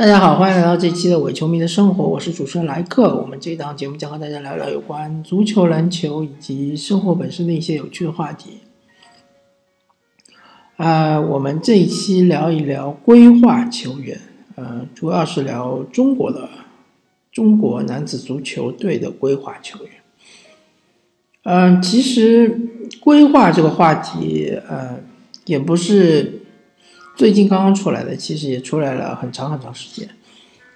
大家好，欢迎来到这期的伪球迷的生活，我是主持人莱克。我们这一档节目将和大家聊聊有关足球、篮球以及生活本身的一些有趣的话题。啊，我们这一期聊一聊规划球员，呃，主要是聊中国的中国男子足球队的规划球员。嗯，其实规划这个话题，呃，也不是。最近刚刚出来的，其实也出来了很长很长时间。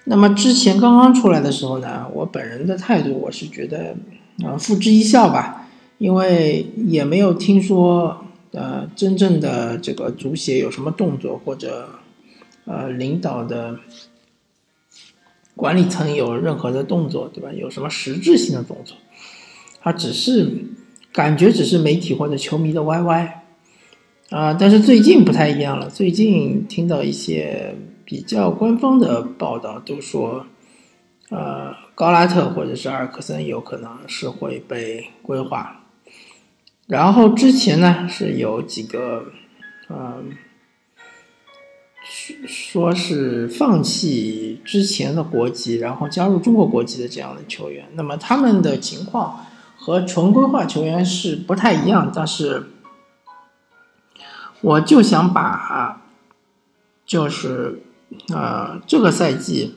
那么之前刚刚出来的时候呢，我本人的态度我是觉得，啊，付之一笑吧，因为也没有听说，呃，真正的这个足协有什么动作，或者，呃，领导的管理层有任何的动作，对吧？有什么实质性的动作？他只是感觉只是媒体或者球迷的 YY。啊，但是最近不太一样了。最近听到一些比较官方的报道，都说，呃，高拉特或者是阿尔克森有可能是会被规划。然后之前呢是有几个，嗯，说是放弃之前的国籍，然后加入中国国籍的这样的球员。那么他们的情况和纯规划球员是不太一样，但是。我就想把，就是，呃，这个赛季，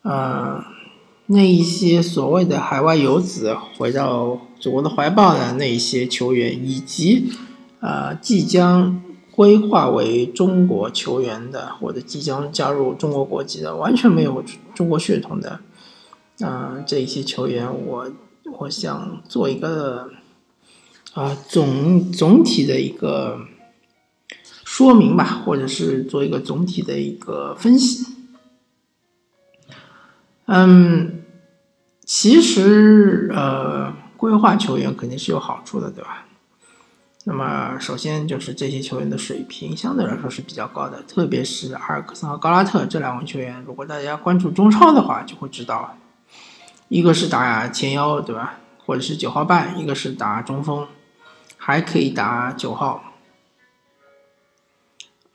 呃，那一些所谓的海外游子回到祖国的怀抱的那一些球员，以及，呃，即将规划为中国球员的或者即将加入中国国籍的完全没有中国血统的，啊，这一些球员，我我想做一个，啊，总总体的一个。说明吧，或者是做一个总体的一个分析。嗯，其实呃，规划球员肯定是有好处的，对吧？那么首先就是这些球员的水平相对来说是比较高的，特别是阿尔克森和高拉特这两位球员，如果大家关注中超的话，就会知道，一个是打前腰，对吧？或者是九号半，一个是打中锋，还可以打九号。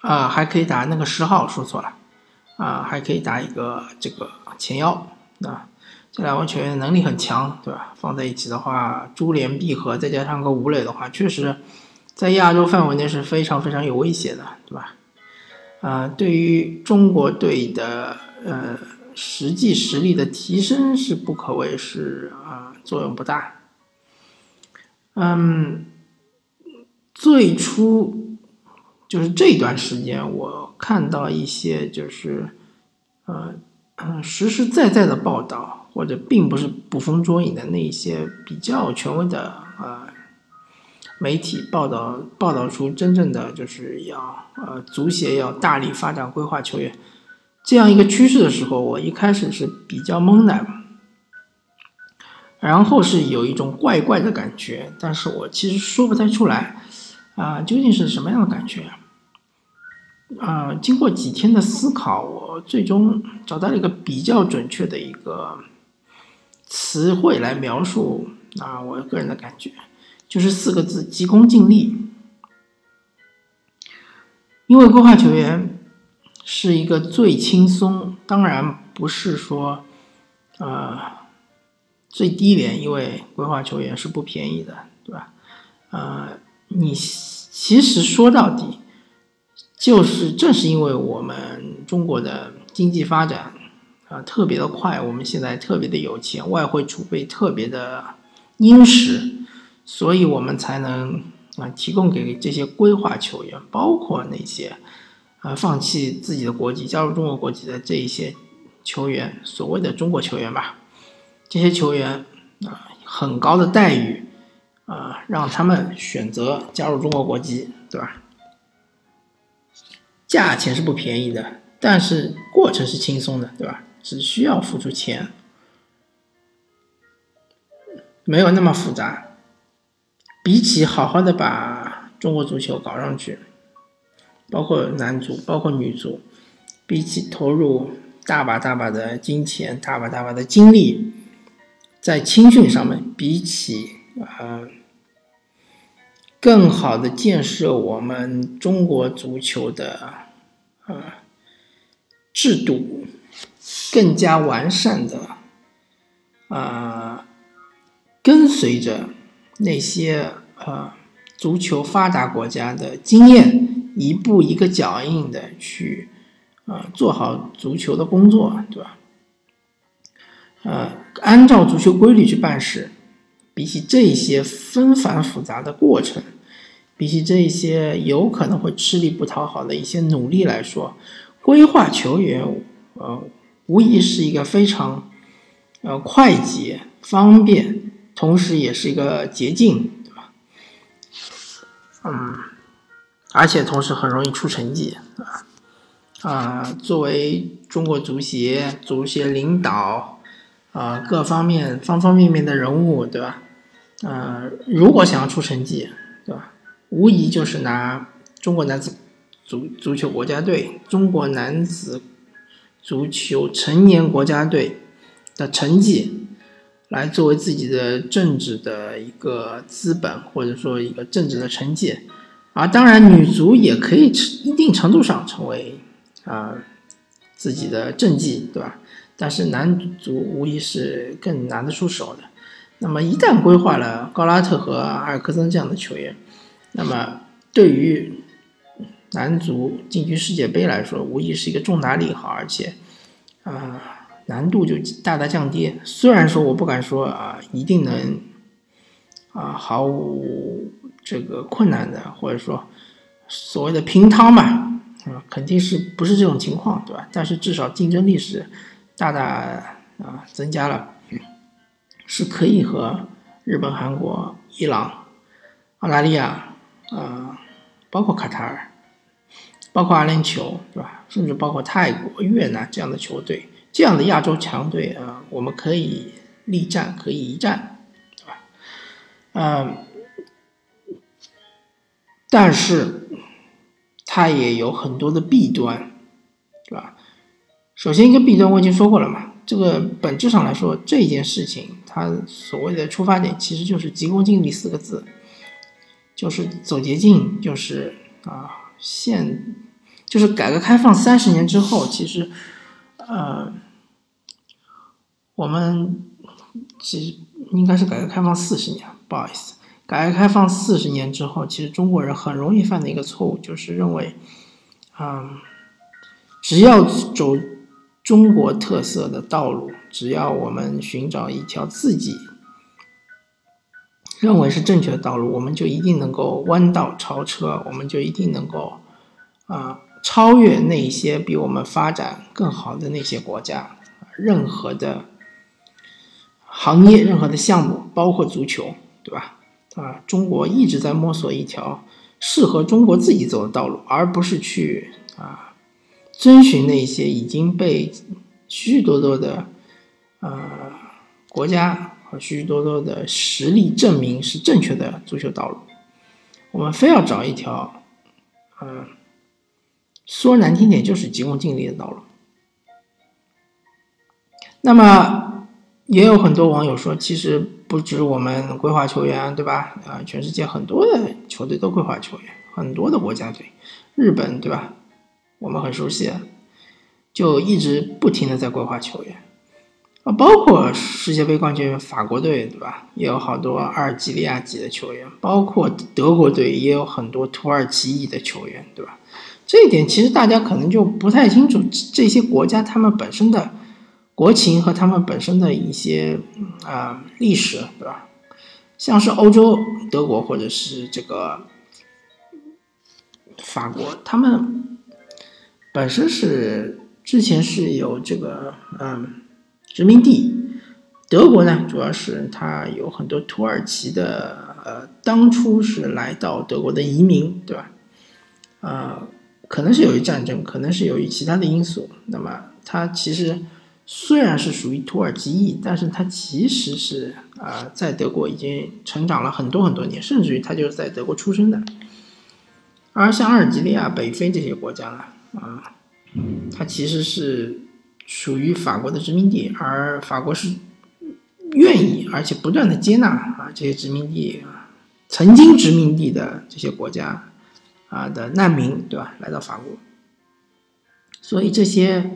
啊，还可以打那个十号，说错了，啊，还可以打一个这个前腰，啊，这两位球员能力很强，对吧？放在一起的话，珠联璧合，再加上个吴磊的话，确实，在亚洲范围内是非常非常有威胁的，对吧？啊，对于中国队的呃实际实力的提升是不可谓是啊作用不大，嗯，最初。就是这段时间，我看到一些就是，呃，实实在在的报道，或者并不是捕风捉影的那一些比较权威的呃媒体报道，报道出真正的就是要呃足协要大力发展规划球员这样一个趋势的时候，我一开始是比较懵的，然后是有一种怪怪的感觉，但是我其实说不太出来啊，究竟是什么样的感觉？经过几天的思考，我最终找到了一个比较准确的一个词汇来描述啊，我个人的感觉就是四个字：急功近利。因为规划球员是一个最轻松，当然不是说呃最低廉，因为规划球员是不便宜的，对吧？呃，你其实说到底。就是正是因为我们中国的经济发展啊特别的快，我们现在特别的有钱，外汇储备特别的殷实，所以我们才能啊提供给这些规划球员，包括那些啊放弃自己的国籍加入中国国籍的这一些球员，所谓的中国球员吧，这些球员啊很高的待遇啊，让他们选择加入中国国籍，对吧？价钱是不便宜的，但是过程是轻松的，对吧？只需要付出钱，没有那么复杂。比起好好的把中国足球搞上去，包括男足，包括女足，比起投入大把大把的金钱、大把大把的精力在青训上面，比起啊。更好的建设我们中国足球的呃制度更加完善的啊，跟随着那些呃足球发达国家的经验，一步一个脚印的去啊做好足球的工作，对吧？呃，按照足球规律去办事，比起这些纷繁复杂的过程，比起这些有可能会吃力不讨好的一些努力来说，规划球员，呃，无疑是一个非常呃快捷、方便，同时也是一个捷径，对吧？嗯，而且同时很容易出成绩，啊啊，作为中国足协足协领导。啊，各方面方方面面的人物，对吧？呃，如果想要出成绩，对吧？无疑就是拿中国男子足足球国家队、中国男子足球成年国家队的成绩，来作为自己的政治的一个资本，或者说一个政治的成绩。啊，当然，女足也可以一定程度上成为啊自己的政绩，对吧？但是男足无疑是更拿得出手的。那么一旦规划了高拉特和阿尔克森这样的球员，那么对于男足进军世界杯来说，无疑是一个重大利好，而且啊难度就大大降低。虽然说我不敢说啊一定能啊毫无这个困难的，或者说所谓的平汤嘛，啊肯定是不是这种情况，对吧？但是至少竞争力是。大大啊增加了，是可以和日本、韩国、伊朗、澳大利亚啊，包括卡塔尔，包括阿联酋，对吧？甚至包括泰国、越南这样的球队，这样的亚洲强队啊，我们可以力战，可以一战，对吧？嗯，但是它也有很多的弊端，对吧？首先，一个弊端我已经说过了嘛，这个本质上来说，这件事情它所谓的出发点其实就是急功近利四个字，就是走捷径，就是啊，现就是改革开放三十年之后，其实呃，我们其实应该是改革开放四十年，不好意思，改革开放四十年之后，其实中国人很容易犯的一个错误，就是认为，嗯，只要走。中国特色的道路，只要我们寻找一条自己认为是正确的道路，我们就一定能够弯道超车，我们就一定能够啊超越那些比我们发展更好的那些国家。任何的行业、任何的项目，包括足球，对吧？啊，中国一直在摸索一条适合中国自己走的道路，而不是去啊。遵循那些已经被许许多多的呃国家和许许多多的实力证明是正确的足球道路，我们非要找一条，嗯，说难听点就是急功近利的道路。那么也有很多网友说，其实不止我们规划球员，对吧？啊，全世界很多的球队都规划球员，很多的国家队，日本，对吧？我们很熟悉，就一直不停的在规划球员，啊，包括世界杯冠军法国队，对吧？也有好多阿尔及利亚籍的球员，包括德国队也有很多土耳其裔的球员，对吧？这一点其实大家可能就不太清楚，这些国家他们本身的国情和他们本身的一些啊历史，对吧？像是欧洲德国或者是这个法国，他们。本身是之前是有这个嗯殖民地，德国呢主要是它有很多土耳其的呃当初是来到德国的移民，对吧？啊，可能是由于战争，可能是由于其他的因素。那么它其实虽然是属于土耳其裔，但是它其实是啊在德国已经成长了很多很多年，甚至于它就是在德国出生的。而像阿尔及利亚、北非这些国家呢？啊，它其实是属于法国的殖民地，而法国是愿意而且不断的接纳啊这些殖民地曾经殖民地的这些国家啊的难民，对吧？来到法国，所以这些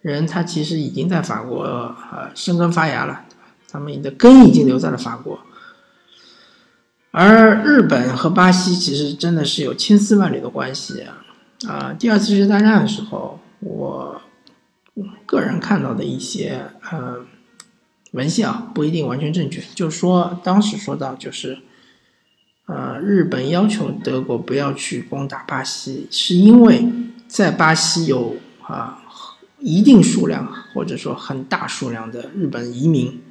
人，他其实已经在法国呃生根发芽了，他们的根已经留在了法国。而日本和巴西其实真的是有千丝万缕的关系啊！啊，第二次世界大战的时候，我个人看到的一些呃文献啊，不一定完全正确，就说当时说到就是，呃，日本要求德国不要去攻打巴西，是因为在巴西有啊一定数量或者说很大数量的日本移民。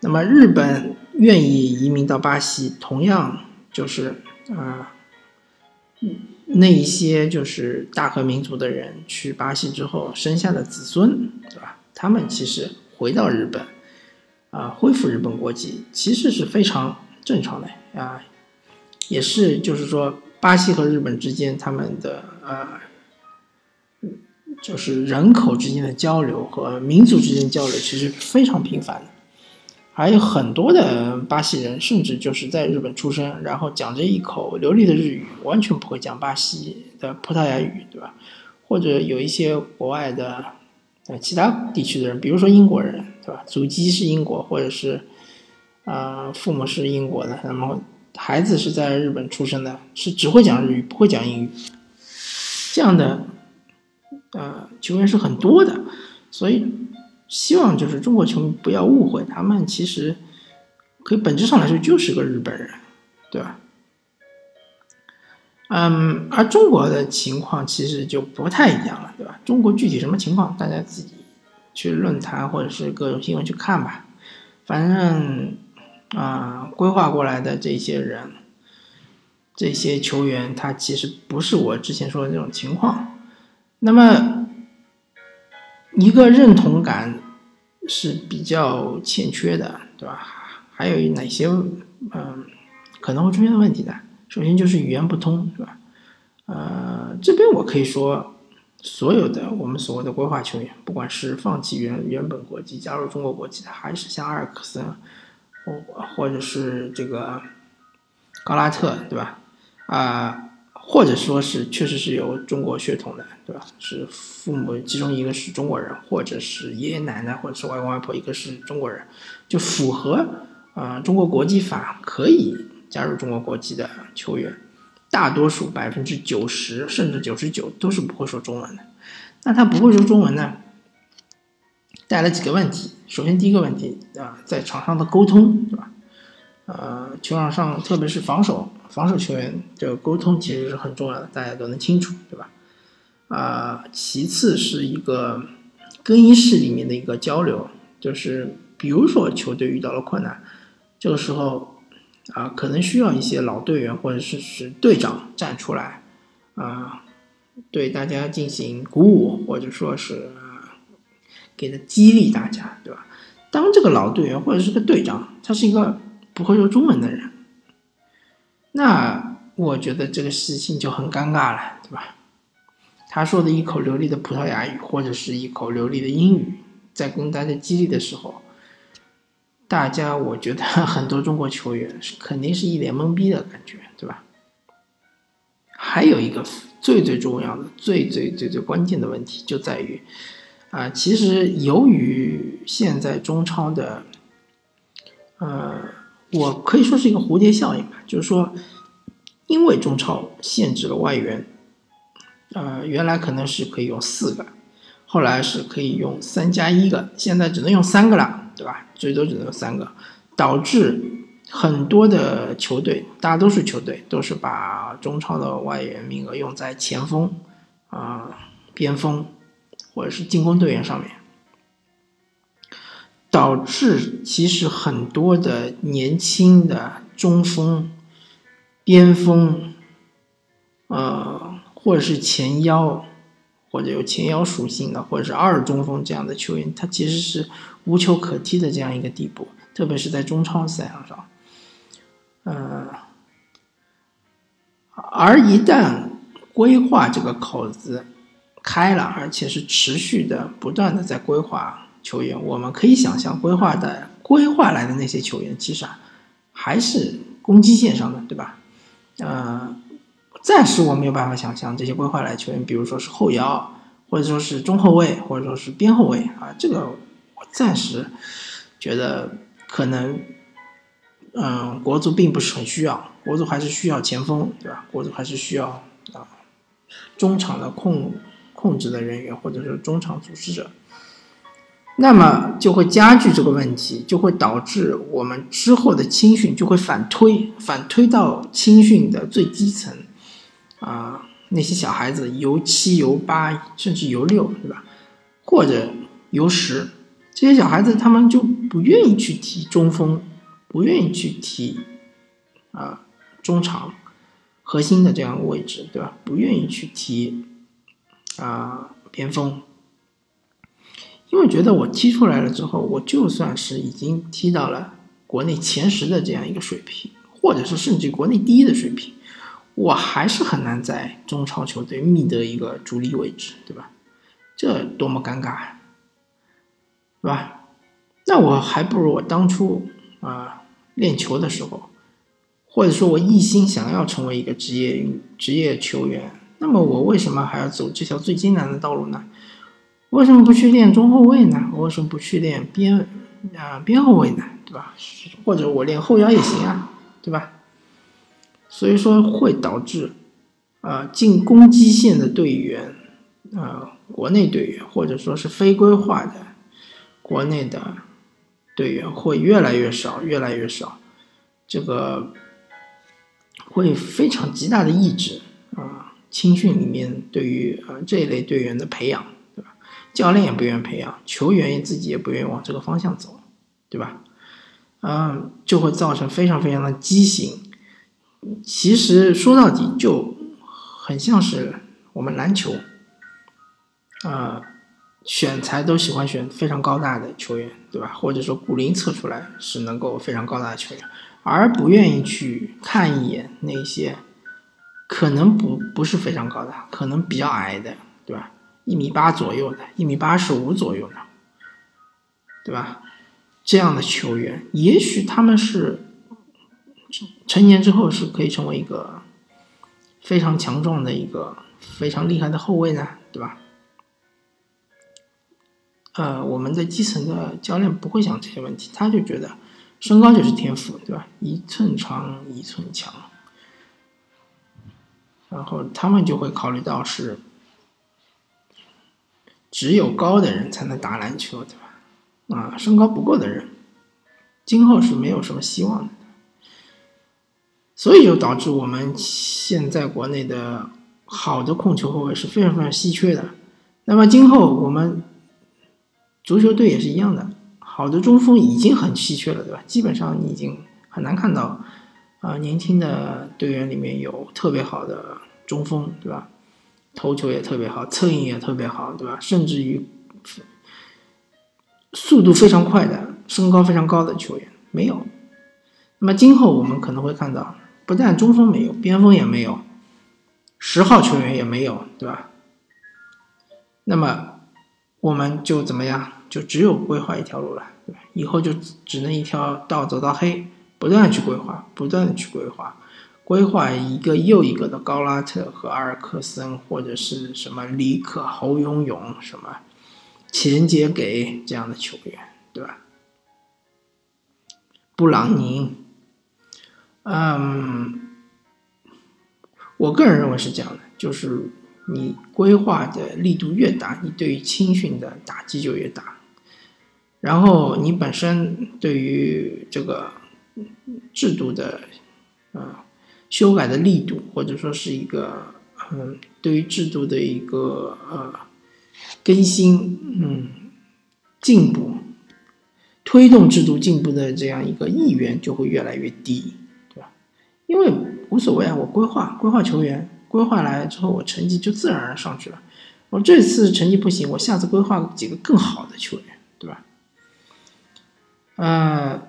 那么日本愿意移民到巴西，同样就是啊，嗯那一些就是大和民族的人去巴西之后生下的子孙，对吧？他们其实回到日本，啊，恢复日本国籍，其实是非常正常的啊，也是就是说，巴西和日本之间他们的呃，就是人口之间的交流和民族之间交流，其实非常频繁的。还有很多的巴西人，甚至就是在日本出生，然后讲着一口流利的日语，完全不会讲巴西的葡萄牙语，对吧？或者有一些国外的呃其他地区的人，比如说英国人，对吧？祖籍是英国，或者是啊父母是英国的，那么孩子是在日本出生的，是只会讲日语，不会讲英语，这样的呃球员是很多的，所以。希望就是中国球迷不要误会，他们其实可以本质上来说就是个日本人，对吧？嗯，而中国的情况其实就不太一样了，对吧？中国具体什么情况，大家自己去论坛或者是各种新闻去看吧。反正啊，规划过来的这些人、这些球员，他其实不是我之前说的这种情况。那么一个认同感。是比较欠缺的，对吧？还有哪些嗯可能会出现的问题呢？首先就是语言不通，是吧？呃，这边我可以说，所有的我们所谓的规划球员，不管是放弃原原本国籍加入中国国籍的，还是像阿尔克森，或或者是这个高拉特，对吧？啊。或者说是确实是有中国血统的，对吧？是父母其中一个是中国人，或者是爷爷奶奶，或者是外公外婆一个是中国人，就符合啊中国国际法可以加入中国国籍的球员，大多数百分之九十甚至九十九都是不会说中文的。那他不会说中文呢，带来几个问题。首先第一个问题啊，在场上的沟通，对吧？呃，球场上特别是防守。防守球员这个沟通其实是很重要的，大家都能清楚，对吧？啊，其次是一个更衣室里面的一个交流，就是比如说球队遇到了困难，这个时候啊，可能需要一些老队员或者是是队长站出来啊，对大家进行鼓舞，或者说是给他激励大家，对吧？当这个老队员或者是个队长，他是一个不会说中文的人。那我觉得这个事情就很尴尬了，对吧？他说的一口流利的葡萄牙语或者是一口流利的英语，在跟大家激励的时候，大家我觉得 很多中国球员是肯定是一脸懵逼的感觉，对吧？还有一个最最重要的、最最最最关键的问题就在于，啊，其实由于现在中超的，呃。我可以说是一个蝴蝶效应吧，就是说，因为中超限制了外援，呃，原来可能是可以用四个，后来是可以用三加一个，现在只能用三个了，对吧？最多只能用三个，导致很多的球队，大多数球队都是把中超的外援名额用在前锋、啊边锋或者是进攻队员上面。导致其实很多的年轻的中锋、边锋，呃，或者是前腰，或者有前腰属性的，或者是二中锋这样的球员，他其实是无球可踢的这样一个地步，特别是在中超赛场上，呃，而一旦规划这个口子开了，而且是持续的、不断的在规划。球员，我们可以想象规划的规划来的那些球员，其实啊，还是攻击线上的，对吧？呃，暂时我没有办法想象这些规划来球员，比如说是后腰，或者说是中后卫，或者说是边后卫啊，这个我暂时觉得可能，嗯，国足并不是很需要，国足还是需要前锋，对吧？国足还是需要啊中场的控控制的人员，或者是中场组织者。那么就会加剧这个问题，就会导致我们之后的青训就会反推，反推到青训的最基层，啊，那些小孩子由七由八甚至由六，对吧？或者由十，这些小孩子他们就不愿意去踢中锋，不愿意去踢啊中场核心的这样位置，对吧？不愿意去踢啊边锋。因为觉得我踢出来了之后，我就算是已经踢到了国内前十的这样一个水平，或者是甚至国内第一的水平，我还是很难在中超球队觅得一个主力位置，对吧？这多么尴尬，是吧？那我还不如我当初啊练球的时候，或者说我一心想要成为一个职业职业球员，那么我为什么还要走这条最艰难的道路呢？为什么不去练中后卫呢？我为什么不去练边啊边后卫呢？对吧？或者我练后腰也行啊，对吧？所以说会导致啊进攻基线的队员啊国内队员或者说是非规划的国内的队员会越来越少，越来越少，这个会非常极大的抑制啊青训里面对于啊这一类队员的培养。教练也不愿意培养，球员自己也不愿意往这个方向走，对吧？嗯，就会造成非常非常的畸形。其实说到底，就很像是我们篮球，啊，选材都喜欢选非常高大的球员，对吧？或者说骨龄测出来是能够非常高大的球员，而不愿意去看一眼那些可能不不是非常高大，可能比较矮的，对吧？一米八左右的，一米八十五左右的，对吧？这样的球员，也许他们是成年之后是可以成为一个非常强壮的一个非常厉害的后卫呢，对吧？呃，我们的基层的教练不会想这些问题，他就觉得身高就是天赋，对吧？一寸长一寸强，然后他们就会考虑到是。只有高的人才能打篮球，对吧？啊，身高不够的人，今后是没有什么希望的。所以就导致我们现在国内的好的控球后卫是非常非常稀缺的。那么今后我们足球队也是一样的，好的中锋已经很稀缺了，对吧？基本上你已经很难看到啊，年轻的队员里面有特别好的中锋，对吧？投球也特别好，策应也特别好，对吧？甚至于速度非常快的、身高非常高的球员没有。那么今后我们可能会看到，不但中锋没有，边锋也没有，十号球员也没有，对吧？那么我们就怎么样？就只有规划一条路了，对吧？以后就只能一条道走到黑，不断去规划，不断的去规划。规划一个又一个的高拉特和阿尔克森，或者是什么里克、侯永永，什么钱杰给这样的球员，对吧？布朗宁，嗯，我个人认为是这样的，就是你规划的力度越大，你对于青训的打击就越大，然后你本身对于这个制度的，啊。修改的力度，或者说是一个，嗯，对于制度的一个呃更新，嗯，进步，推动制度进步的这样一个意愿就会越来越低，对吧？因为无所谓啊，我规划规划球员，规划来之后，我成绩就自然而然上去了。我这次成绩不行，我下次规划几个更好的球员，对吧？呃，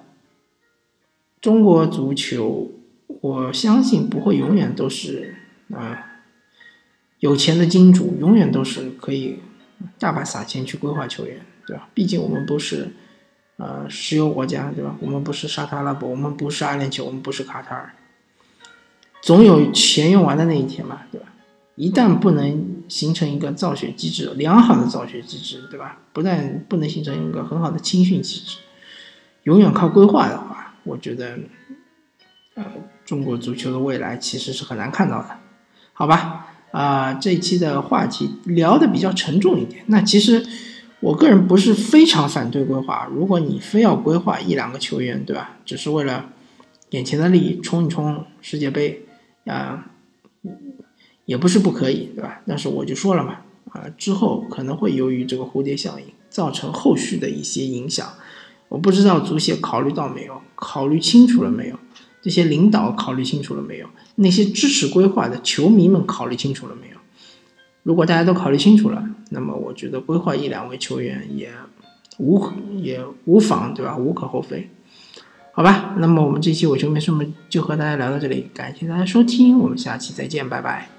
中国足球。我相信不会永远都是啊有钱的金主，永远都是可以大把撒钱去规划球员，对吧？毕竟我们不是呃石油国家，对吧？我们不是沙特阿拉伯，我们不是阿联酋，我们不是卡塔尔，总有钱用完的那一天嘛，对吧？一旦不能形成一个造血机制，良好的造血机制，对吧？不但不能形成一个很好的青训机制，永远靠规划的话，我觉得，呃，中国足球的未来其实是很难看到的，好吧？啊，这一期的话题聊的比较沉重一点。那其实我个人不是非常反对规划，如果你非要规划一两个球员，对吧？只是为了眼前的利益，冲一冲世界杯，啊。也不是不可以，对吧？但是我就说了嘛，啊，之后可能会由于这个蝴蝶效应造成后续的一些影响，我不知道足协考虑到没有，考虑清楚了没有？这些领导考虑清楚了没有？那些支持规划的球迷们考虑清楚了没有？如果大家都考虑清楚了，那么我觉得规划一两位球员也无也无妨，对吧？无可厚非，好吧？那么我们这期我球迷什么就和大家聊到这里，感谢大家收听，我们下期再见，拜拜。